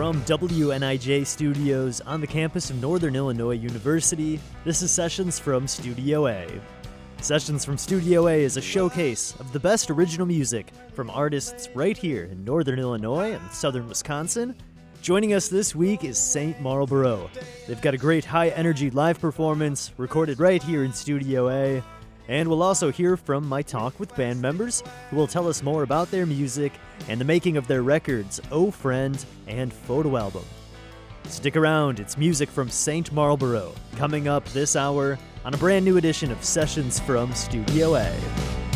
From WNIJ Studios on the campus of Northern Illinois University, this is Sessions from Studio A. Sessions from Studio A is a showcase of the best original music from artists right here in Northern Illinois and Southern Wisconsin. Joining us this week is St. Marlboro. They've got a great high energy live performance recorded right here in Studio A. And we'll also hear from my talk with band members who will tell us more about their music and the making of their records, Oh Friend and Photo Album. Stick around, it's music from St. Marlborough coming up this hour on a brand new edition of Sessions from Studio A.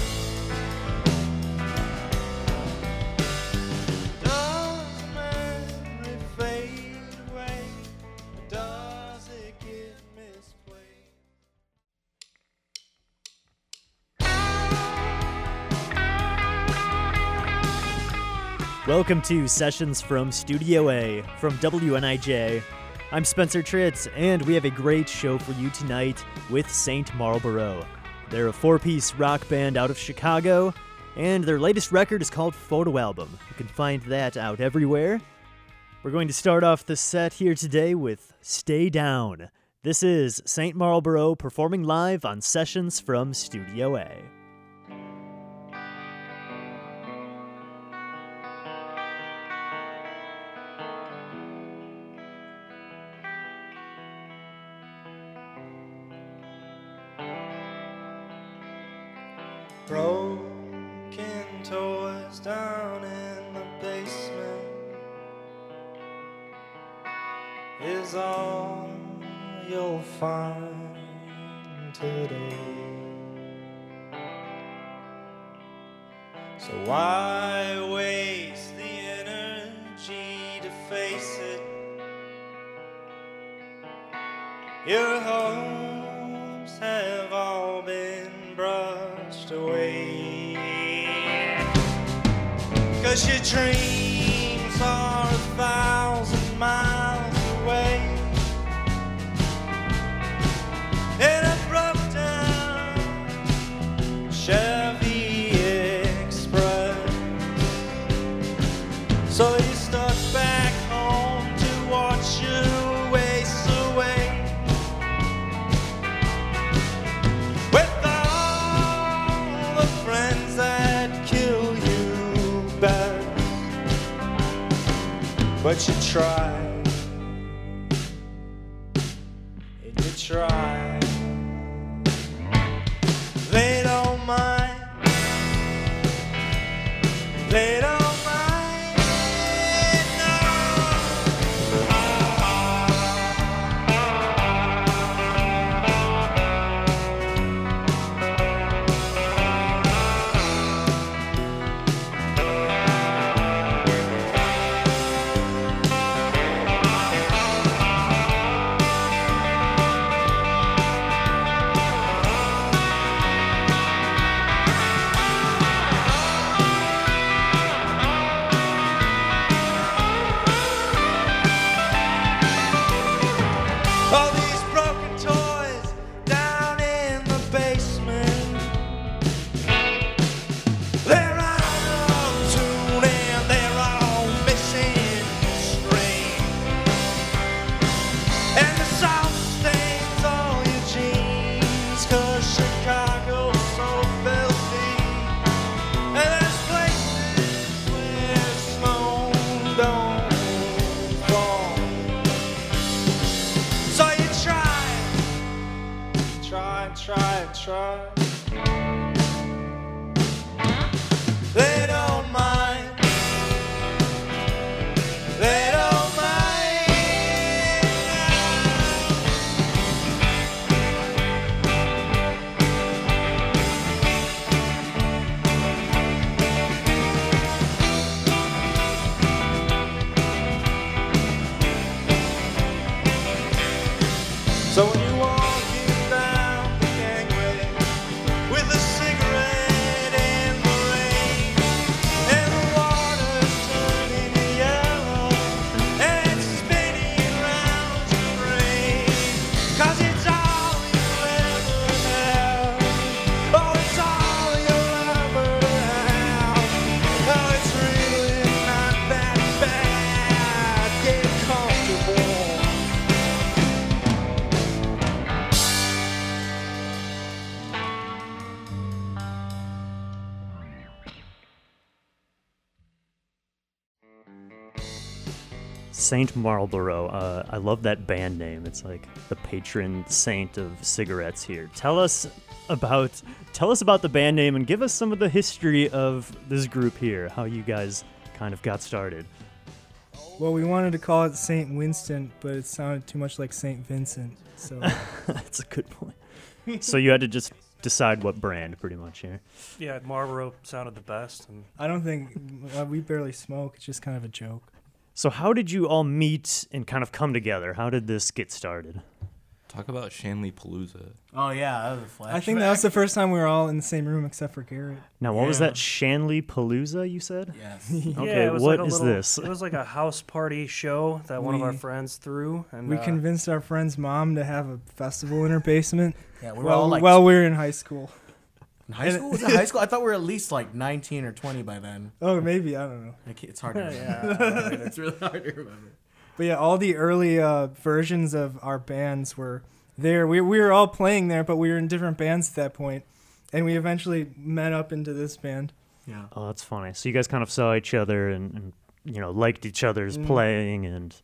Welcome to Sessions from Studio A from WNIJ. I'm Spencer Tritz, and we have a great show for you tonight with St. Marlborough. They're a four piece rock band out of Chicago, and their latest record is called Photo Album. You can find that out everywhere. We're going to start off the set here today with Stay Down. This is St. Marlborough performing live on Sessions from Studio A. Broken toys down in the basement is all you'll find today. Cause your dreams try. Saint Marlboro. Uh, I love that band name. It's like the patron saint of cigarettes here. Tell us about tell us about the band name and give us some of the history of this group here. How you guys kind of got started. Well, we wanted to call it St. Winston, but it sounded too much like St. Vincent. So That's a good point. so you had to just decide what brand, pretty much here. Yeah, Marlboro sounded the best, and I don't think uh, we barely smoke. It's just kind of a joke. So how did you all meet and kind of come together? How did this get started? Talk about Shanley Palooza. Oh yeah, that was a flashback. I think that was the first time we were all in the same room except for Garrett. Now, what was Yeah. that Shanley Palooza you said? Yes. Okay, yeah, it was what like a is little, this? It was like a house party show that one of our We- friends threw, and We uh, convinced our friend's mom to have a festival in her basement Yeah, we were while, all like while we were in high school. In high school. Was it high school? I thought we were at least like 19 or 20 by then. Oh, maybe I don't know. Like, it's hard to remember. yeah, it's really hard to remember. But yeah, all the early uh, versions of our bands were there. We, we were all playing there, but we were in different bands at that point, and we eventually met up into this band. Yeah. Oh, that's funny. So you guys kind of saw each other and, and you know liked each other's Mm. playing and.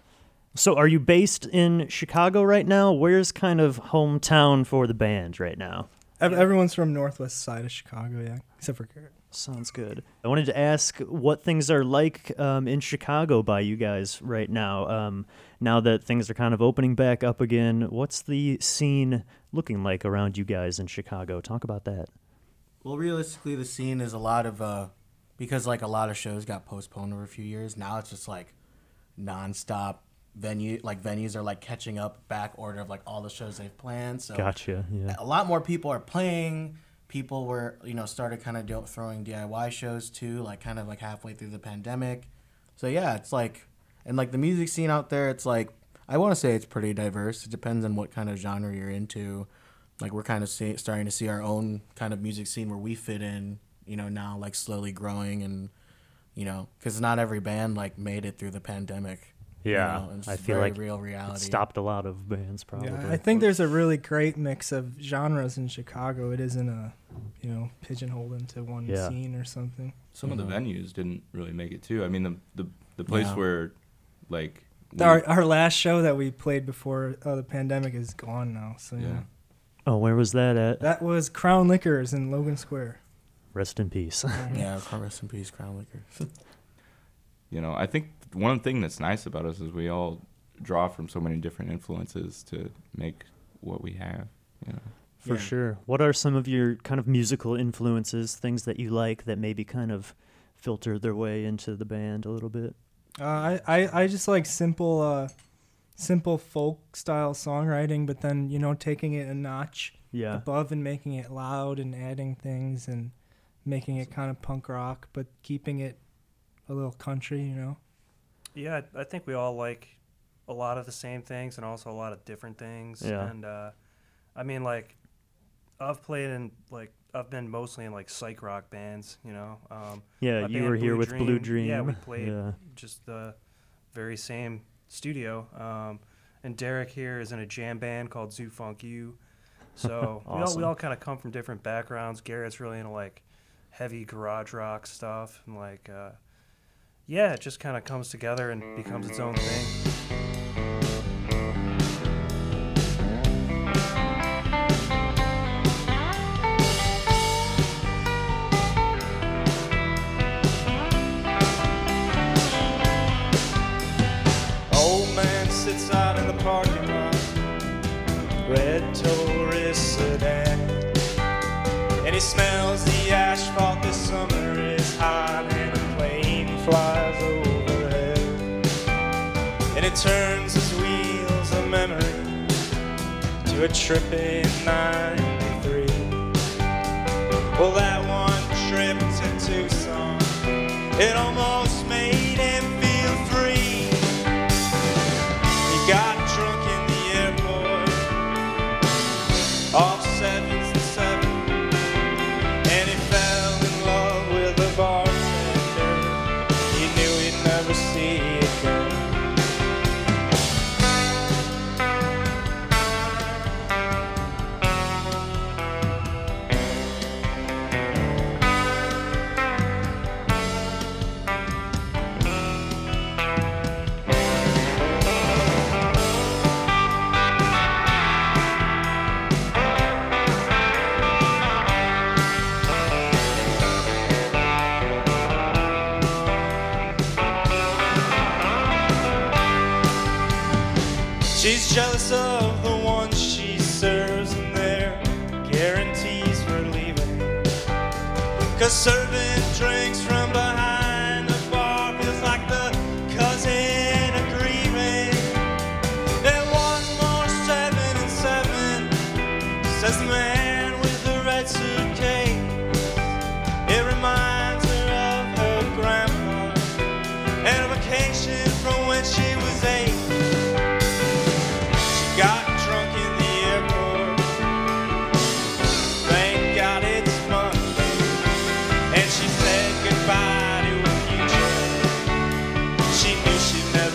So are you based in Chicago right now? Where's kind of hometown for the band right now? Ev- Everyone's from northwest side of Chicago, yeah, except for Garrett. Sounds good. I wanted to ask what things are like um, in Chicago by you guys right now. Um, now that things are kind of opening back up again, what's the scene looking like around you guys in Chicago? Talk about that. Well, realistically, the scene is a lot of uh, because like a lot of shows got postponed over a few years. Now it's just like nonstop venue. Like venues are like catching up back order of like all the shows they've planned. So Gotcha. Yeah. a lot more people are playing. People were, you know, started kind of throwing DIY shows too, like kind of like halfway through the pandemic. So yeah, it's like, and like the music scene out there, it's like I want to say it's pretty diverse. It depends on what kind of genre you're into. Like we're kind of see, starting to see our own kind of music scene where we fit in. You know, now like slowly growing and, you know, because not every band like made it through the pandemic. You Yeah, know, I feel like real It reality. stopped a lot of bands, probably. Yeah, I think there's a really great mix of genres in Chicago. It isn't a, you know, pigeonholed into one Yeah. scene or something. Some of the venues didn't really make it too. I mean, the the, the place Yeah. where, like, we- Our, our last show that we played before uh, the pandemic is gone now. So yeah. yeah, Oh, where was that at? that was Crown Liquors in Logan Square. Rest in peace. yeah, rest in peace, Crown Liquor. you know, I think one thing that's nice about us is we all draw from so many different influences to make what we have. You know, For Yeah. sure. What are some of your kind of musical influences, things that you like that maybe kind of filter their way into the band a little bit? Uh, I, I I just like simple uh, simple folk style songwriting, but then you know taking it a notch Yeah. above and making it loud and adding things and making it kind of punk rock, but keeping it a little country. You know. yeah, I I think we all like a lot of the same things and also a lot of different things. Yeah. And uh, I mean, like, I've played in like I've been mostly in like psych rock bands, you know. Um, Yeah, you band were here Blue with Blue Dream, Dream. yeah, we played Yeah. just the very same studio. Um, and Derek here is in a jam band called Zoo Funk U. So we all we all kind of come from different backgrounds. Garrett's really into like heavy garage rock stuff and like uh, yeah, it just kind of comes together and becomes its own thing. Old man sits out in the parking lot, red tourist sedan, and he smells the a trip in '93. Well, that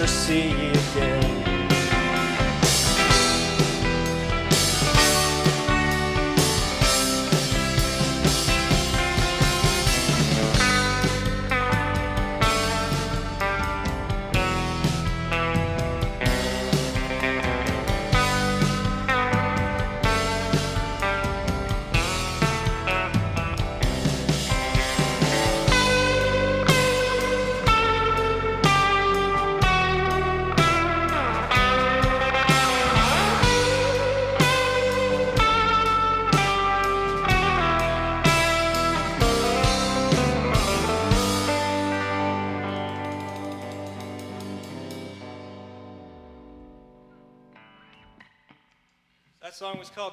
See see again.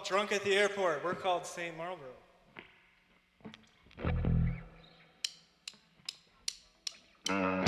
Drunk at the Airport. We're called St. Marlborough. Uh.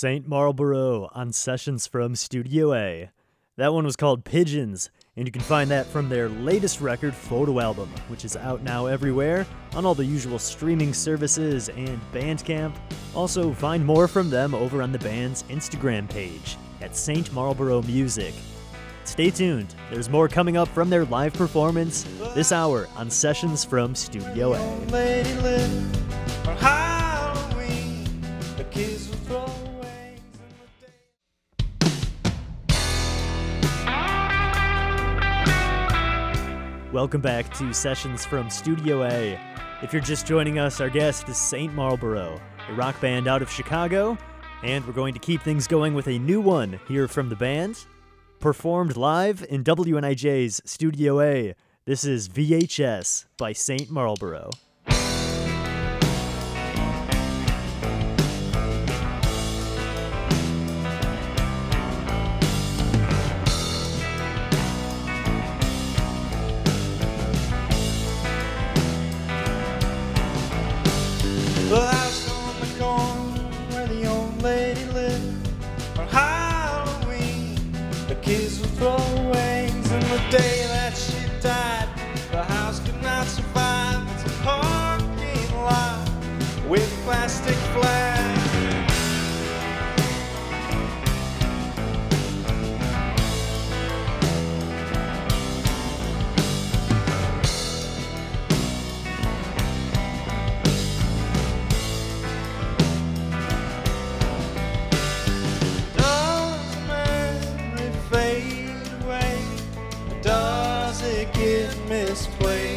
St. Marlborough on Sessions from Studio A. That one was called Pigeons, and you can find that from their latest record, Photo Album, which is out now everywhere on all the usual streaming services and Bandcamp. Also, find more from them over on the band's Instagram page at St. Marlborough Music. Stay tuned, there's more coming up from their live performance this hour on Sessions from Studio A. Welcome back to Sessions from Studio A. If you're just joining us, our guest is St. Marlboro, a rock band out of Chicago, and we're going to keep things going with a new one here from the band. Performed live in WNIJ's Studio A, this is VHS by St. Marlboro. Get misplaced?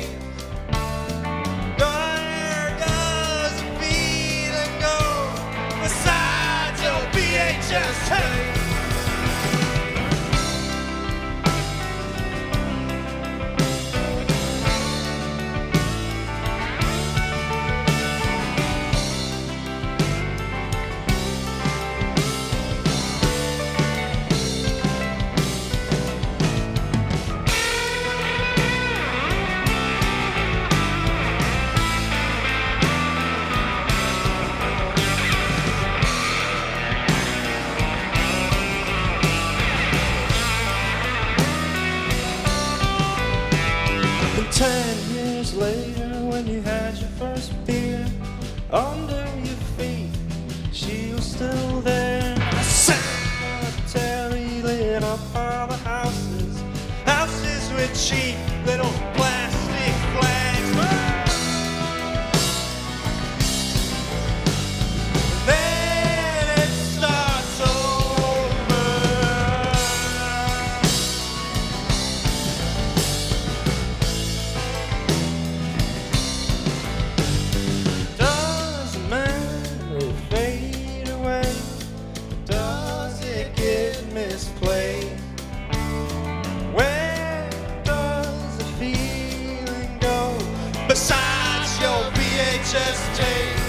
VHS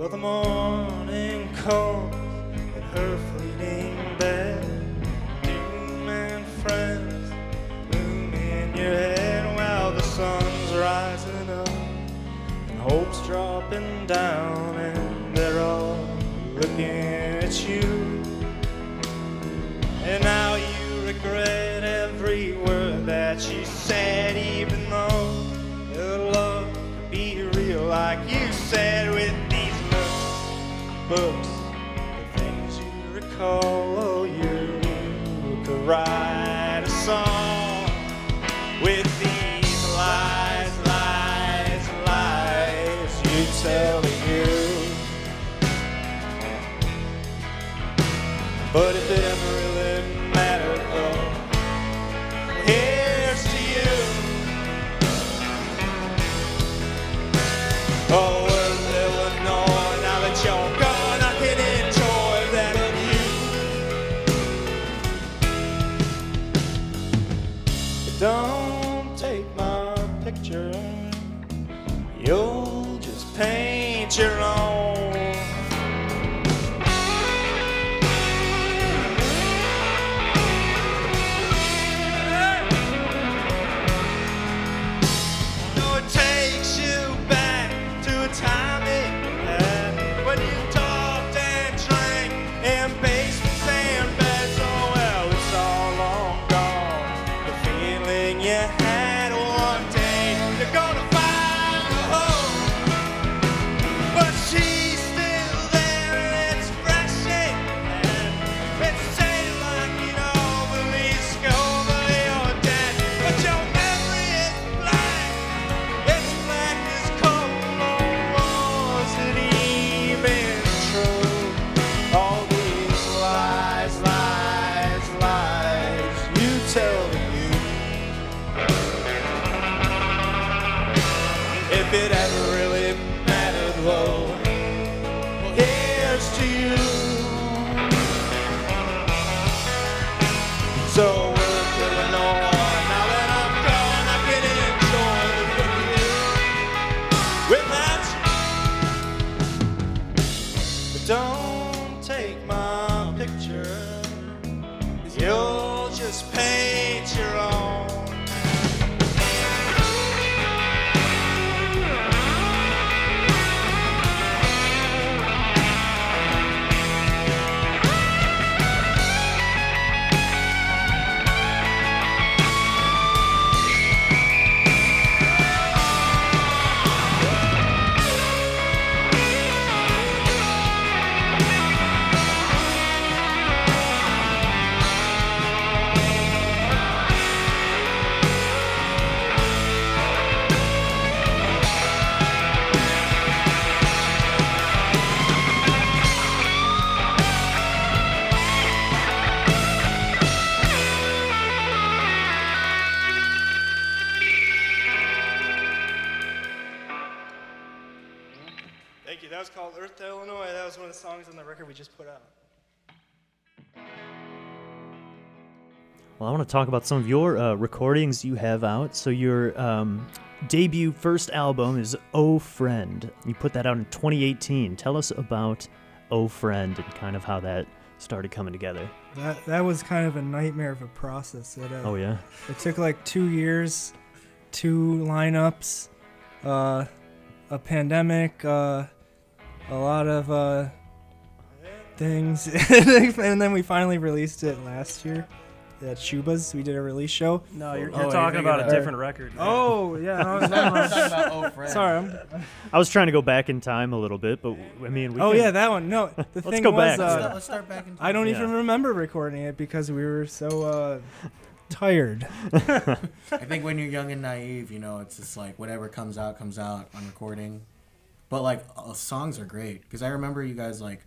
tape? the morning comes in her fleeting bed. Doom and friends loom in your head while the sun's rising up and hope's dropping down, and they're all looking at you. And now you regret every word that you said, even though your love could be real, like you said talk about some of your uh, recordings you have out. So your um, debut first album is "Oh Friend." You put that out in 2018. Tell us about "Oh Friend" and kind of how that started coming together. That that was kind of a nightmare of a process. It, uh, Oh yeah. It took like two years, two lineups, uh, a pandemic, uh, a lot of uh, things, and then we finally released it last year at Schubas. We did a release show. No, you're, Oh, you're you're talking about a of- different record. man. Oh yeah, no, We're talking about Oh Friend. sorry. I'm, I was trying to go back in time a little bit, but I mean, we oh can- yeah, that one. No, the Let's thing go was, back. Let's, uh, start, let's start back in I don't Yeah. even remember recording it because we were so uh, tired. I think when you're young and naive, you know, it's just like whatever comes out comes out on recording. But like uh, songs are great because I remember you guys like,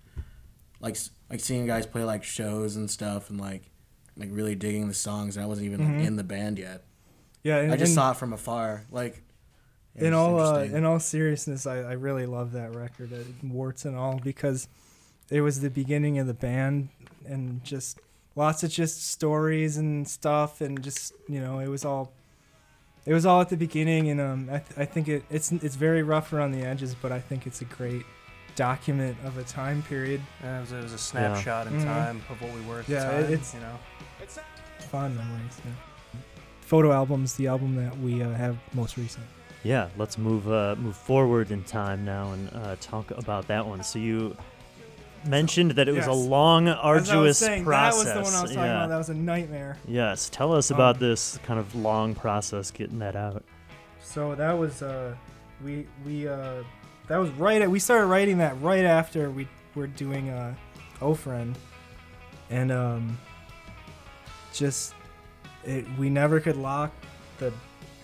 like like seeing you guys play like shows and stuff and like like really digging the songs. And I wasn't even like, Mhm. in the band yet. Yeah, and, I just and saw it from afar. Like in all uh, in all seriousness, I, I really love that record, uh, warts and all, because it was the beginning of the band and just lots of just stories and stuff, and just you know, it was all. It was all at the beginning, and um, I, th- I think it, it's it's very rough around the edges, but I think it's a great, document of a time period. Uh, it, was, it was a snapshot in Mhm. time of what we were at the Yeah, time. it's- you know. Fond memories. Yeah. Photo albums, the album that we uh, have most recent. Yeah, let's move uh, move forward in time now and uh, talk about that one. So you mentioned that it was a Yes. long, As I was arduous saying, process. That was the one I was talking yeah. about. That was a nightmare. Yes, tell us about Um, this kind of long process getting that out. So that was uh, we we uh, that was right. At, we started writing that right after we were doing uh, Ofren, and um, just it we never could lock the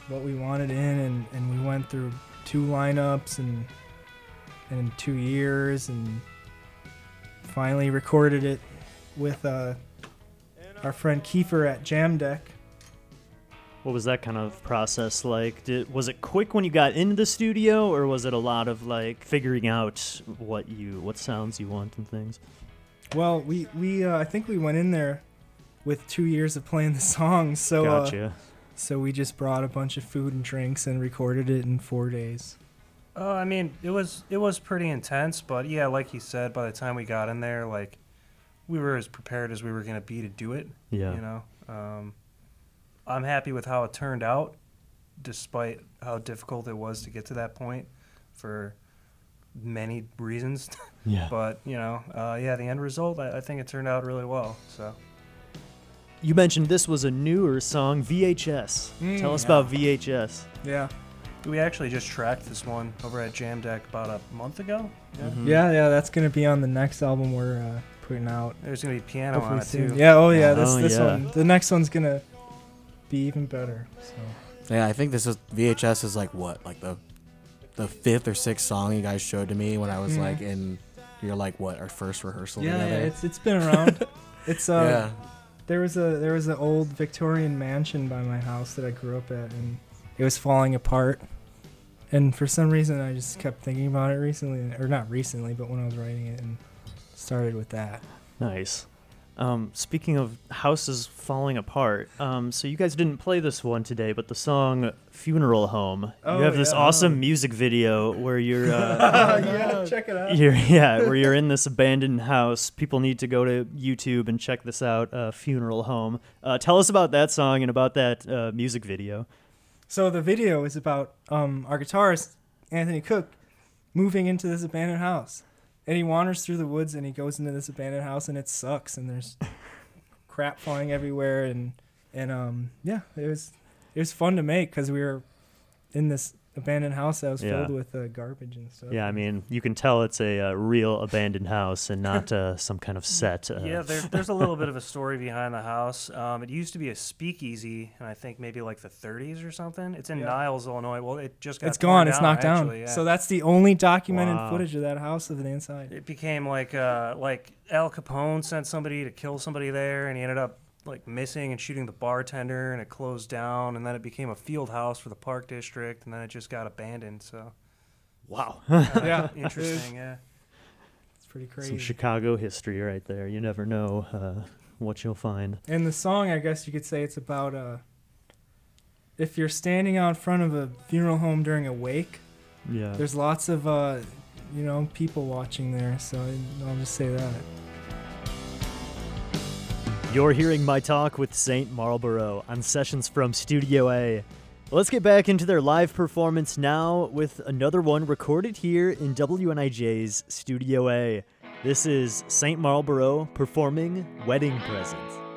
what we wanted in, and, and we went through two lineups and and two years, and finally recorded it with uh, our friend Kiefer at Jam Deck. What was that kind of process like? Did, was it quick when you got into the studio, or was it a lot of like figuring out what you what sounds you want and things? Well, we we uh, I think we went in there with two years of playing the songs, so uh, so we just brought a bunch of food and drinks and recorded it in four days. Uh, I mean, it was it was pretty intense, but yeah, like you said, by the time we got in there, like we were as prepared as we were gonna be to do it. yeah. You know, um, I'm happy with how it turned out, despite how difficult it was to get to that point, for many reasons. yeah. but you know, uh, yeah, the end result, I, I think it turned out really well. So. You mentioned this was a newer song, VHS. Mm, Tell us yeah. about VHS. Yeah, We actually just tracked this one over at Jam Deck about a month ago. Yeah. Mhm. yeah, yeah. That's gonna be on the next album we're uh, putting out. There's gonna be piano on it soon. too. Yeah. Oh yeah. This Oh, this yeah. one. The next one's gonna be even better. So Yeah, I think this is VHS is like what, like the the fifth or sixth song you guys showed to me when I was like in your like what our first rehearsal yeah, yeah, it's it's been around. it's uh, yeah, there was a there was an old Victorian mansion by my house that I grew up at, and it was falling apart. And for some reason, I just kept thinking about it recently, or not recently, but when I was writing it, and started with that. Nice. Um, speaking of houses falling apart, um, so you guys didn't play this one today, but the song "Funeral Home." Oh, you have this yeah. awesome music video where you're, uh, yeah, check it out. you're, yeah, where you're in this abandoned house. People need to go to YouTube and check this out. Uh, "Funeral Home." Uh, tell us about that song and about that uh, music video. So the video is about um, our guitarist Anthony Cook moving into this abandoned house, and he wanders through the woods and he goes into this abandoned house and it sucks and there's crap flying everywhere and and um yeah it was it was fun to make because we were in this abandoned house that was Yeah. filled with uh, garbage and stuff. Yeah, I mean, you can tell it's a uh, real abandoned house and not uh, some kind of set. Uh, Yeah, there, there's a little bit of a story behind the house. Um, it used to be a speakeasy, and I think maybe like the 30s or something. It's in Yeah. Niles, Illinois. Well, it just got it's torn gone. It's down, knocked actually, down. yeah. So that's the only documented Wow. footage of that house of the inside. it became like uh, like Al Capone sent somebody to kill somebody there, and he ended up like missing and shooting the bartender, and it closed down, and then it became a field house for the park district, and then it just got abandoned. So wow. Yeah. interesting. Yeah. It's pretty crazy. Some crazy. Chicago history right there. You never know uh, what you'll find. And the song, I guess you could say it's about uh, if you're standing out in front of a funeral home during a wake, Yeah. there's lots of, uh, you know, people watching there. So I- I'll just say that. You're hearing my talk with St. Marlborough on sessions from Studio A. Let's get back into their live performance now with another one recorded here in WNIJ's Studio A. This is St. Marlborough performing Wedding Present.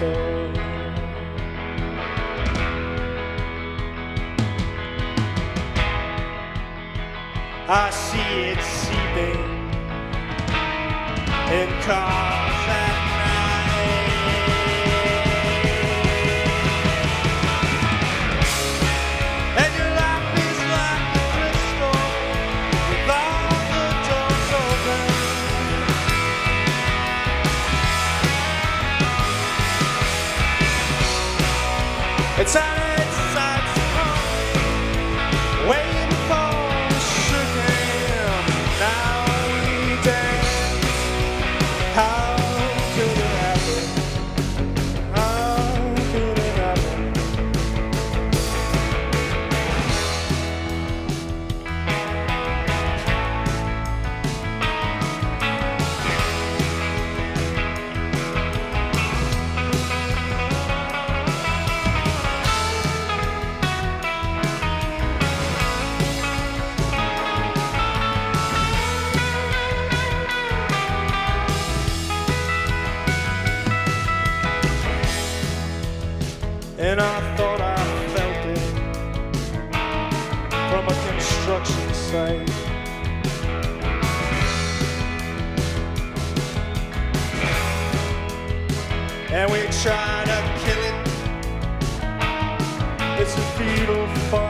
I see it creeping in the. I see it seeping in cars It's an And I thought I felt it from a construction site. And we try to kill it. It's a fetal fight.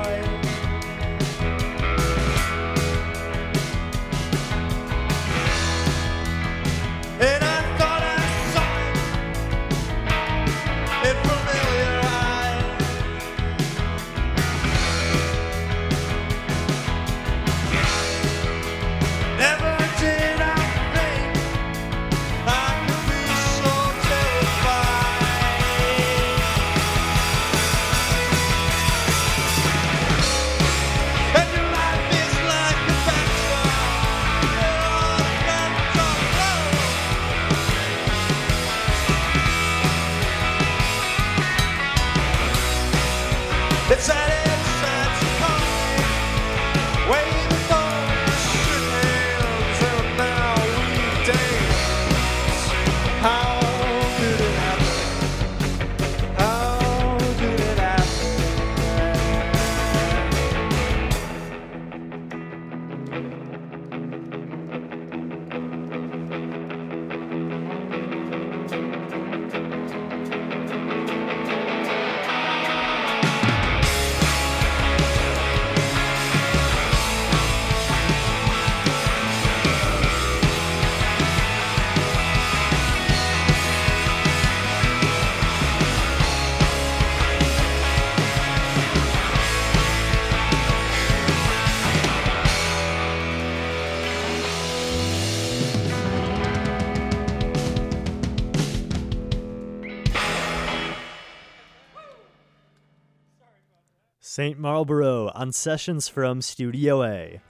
St. Marlboro on sessions from Studio A.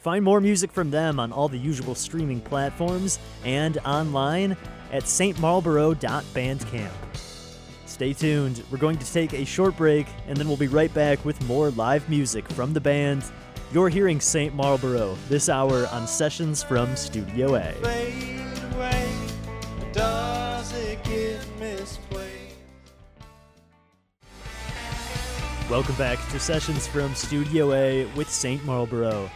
Find more music from them on all the usual streaming platforms and online at stmarlboro.bandcamp. Stay tuned. We're going to take a short break and then we'll be right back with more live music from the band. You're hearing St. Marlboro this hour on Sessions from Studio A. Fade away, does it get misplaced? Welcome back to Sessions from Studio A with St. Marlboro.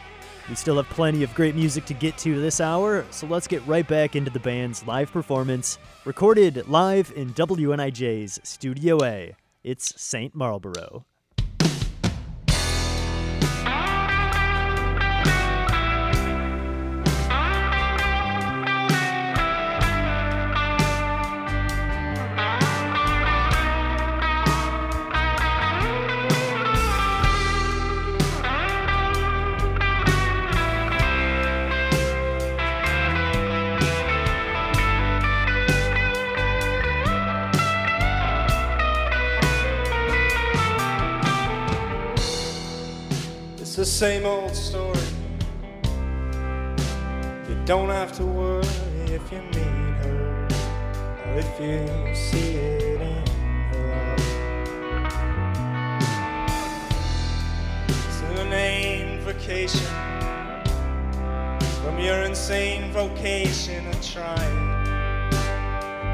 We still have plenty of great music to get to this hour, so let's get right back into the band's live performance, recorded live in WNIJ's Studio A. It's St. Marlboro. the same old story. You don't have to worry if you meet her, or if you see it in her eyes. It's an inane vacation from your insane vocation of trying,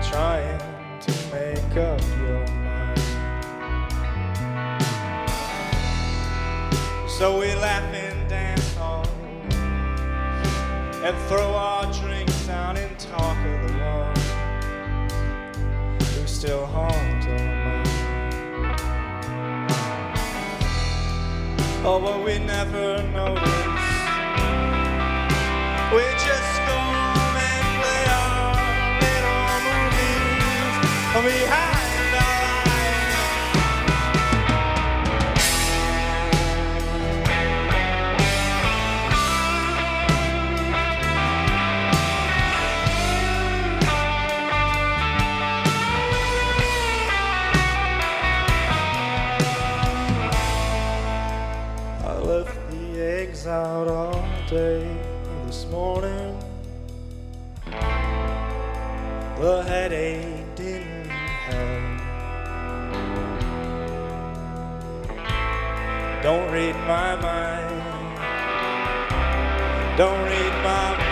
trying to make up your So we laugh and dance on and throw our drinks down and talk of the ones who still haunt our mind. Oh, but we never notice. We just go and play our little movies. We have day this morning. The headache didn't help. Don't read my mind. Don't read my mind.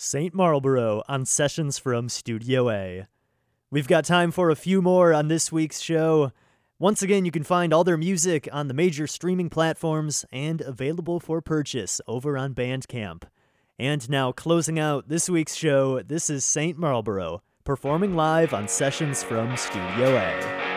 St. Marlborough on Sessions from Studio A. We've got time for a few more on this week's show. Once again, you can find all their music on the major streaming platforms and available for purchase over on Bandcamp. And now, closing out this week's show, this is St. Marlborough performing live on Sessions from Studio A.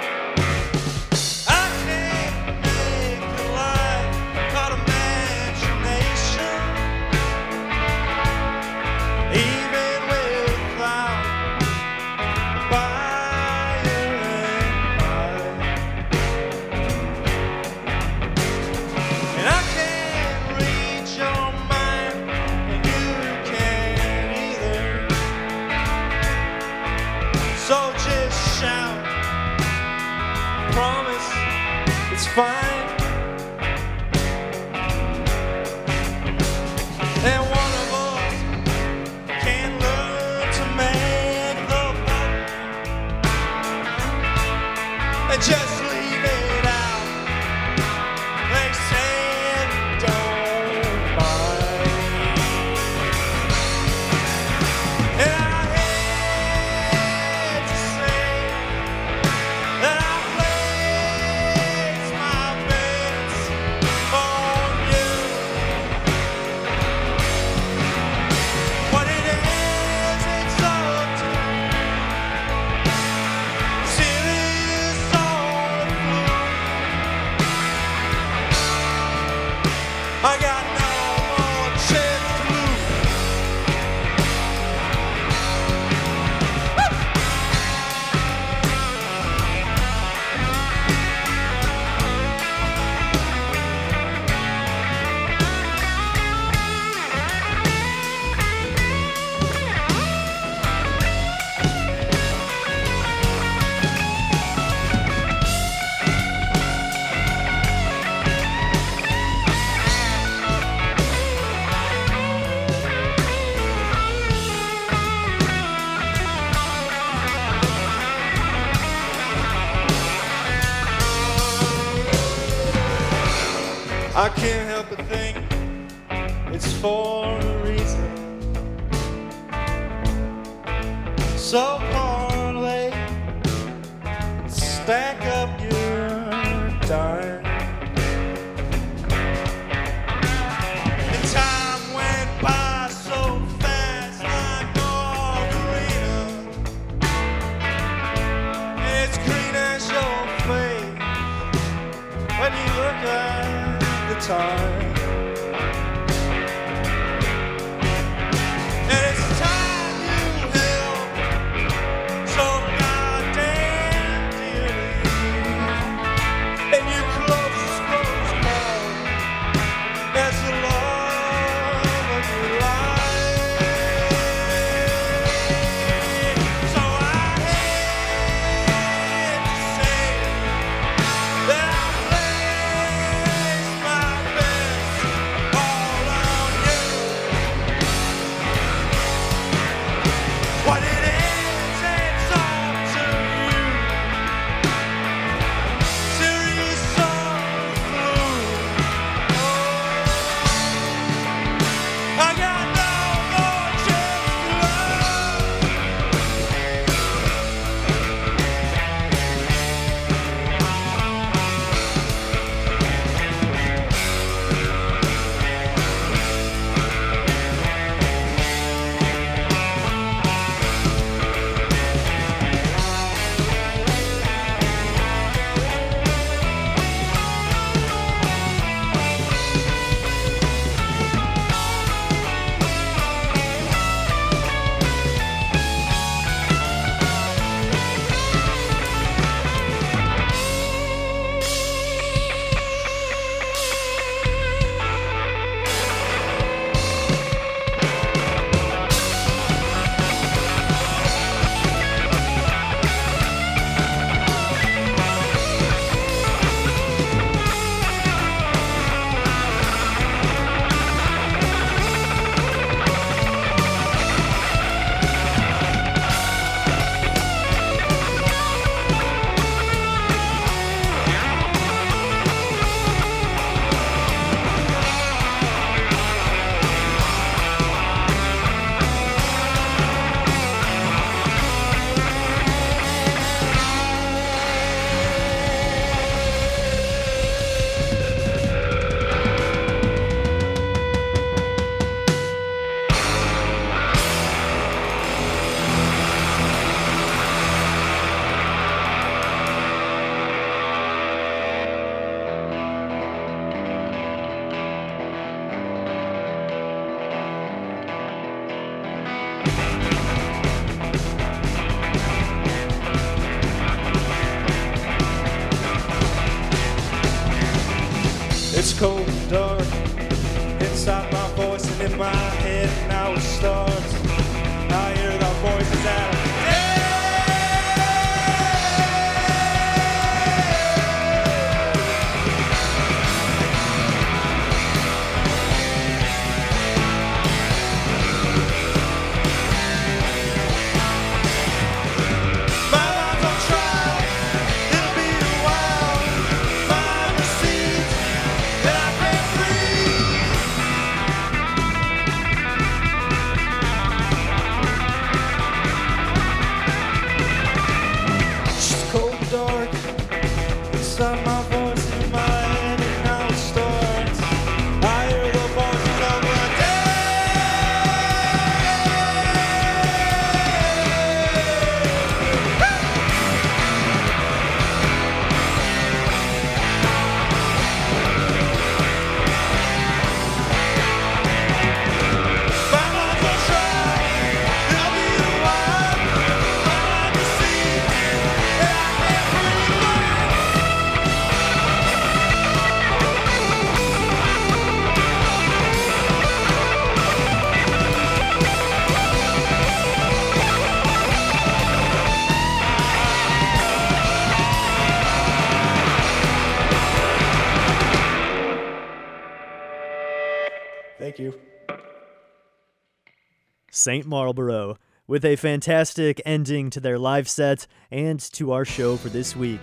St. Marlborough, with a fantastic ending to their live set and to our show for this week.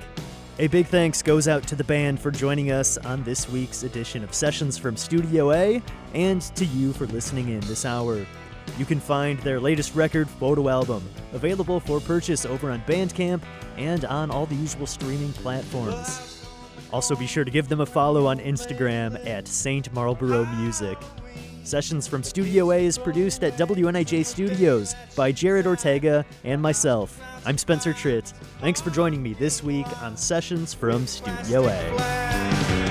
A big thanks goes out to the band for joining us on this week's edition of Sessions from Studio A, and to you for listening in this hour. You can find their latest record, Photo Album, available for purchase over on Bandcamp and on all the usual streaming platforms. Also, be sure to give them a follow on Instagram at St. Marlborough Music. Sessions from Studio A is produced at WNIJ Studios by Jared Ortega and myself. I'm Spencer Tritt. Thanks for joining me this week on Sessions from Studio A.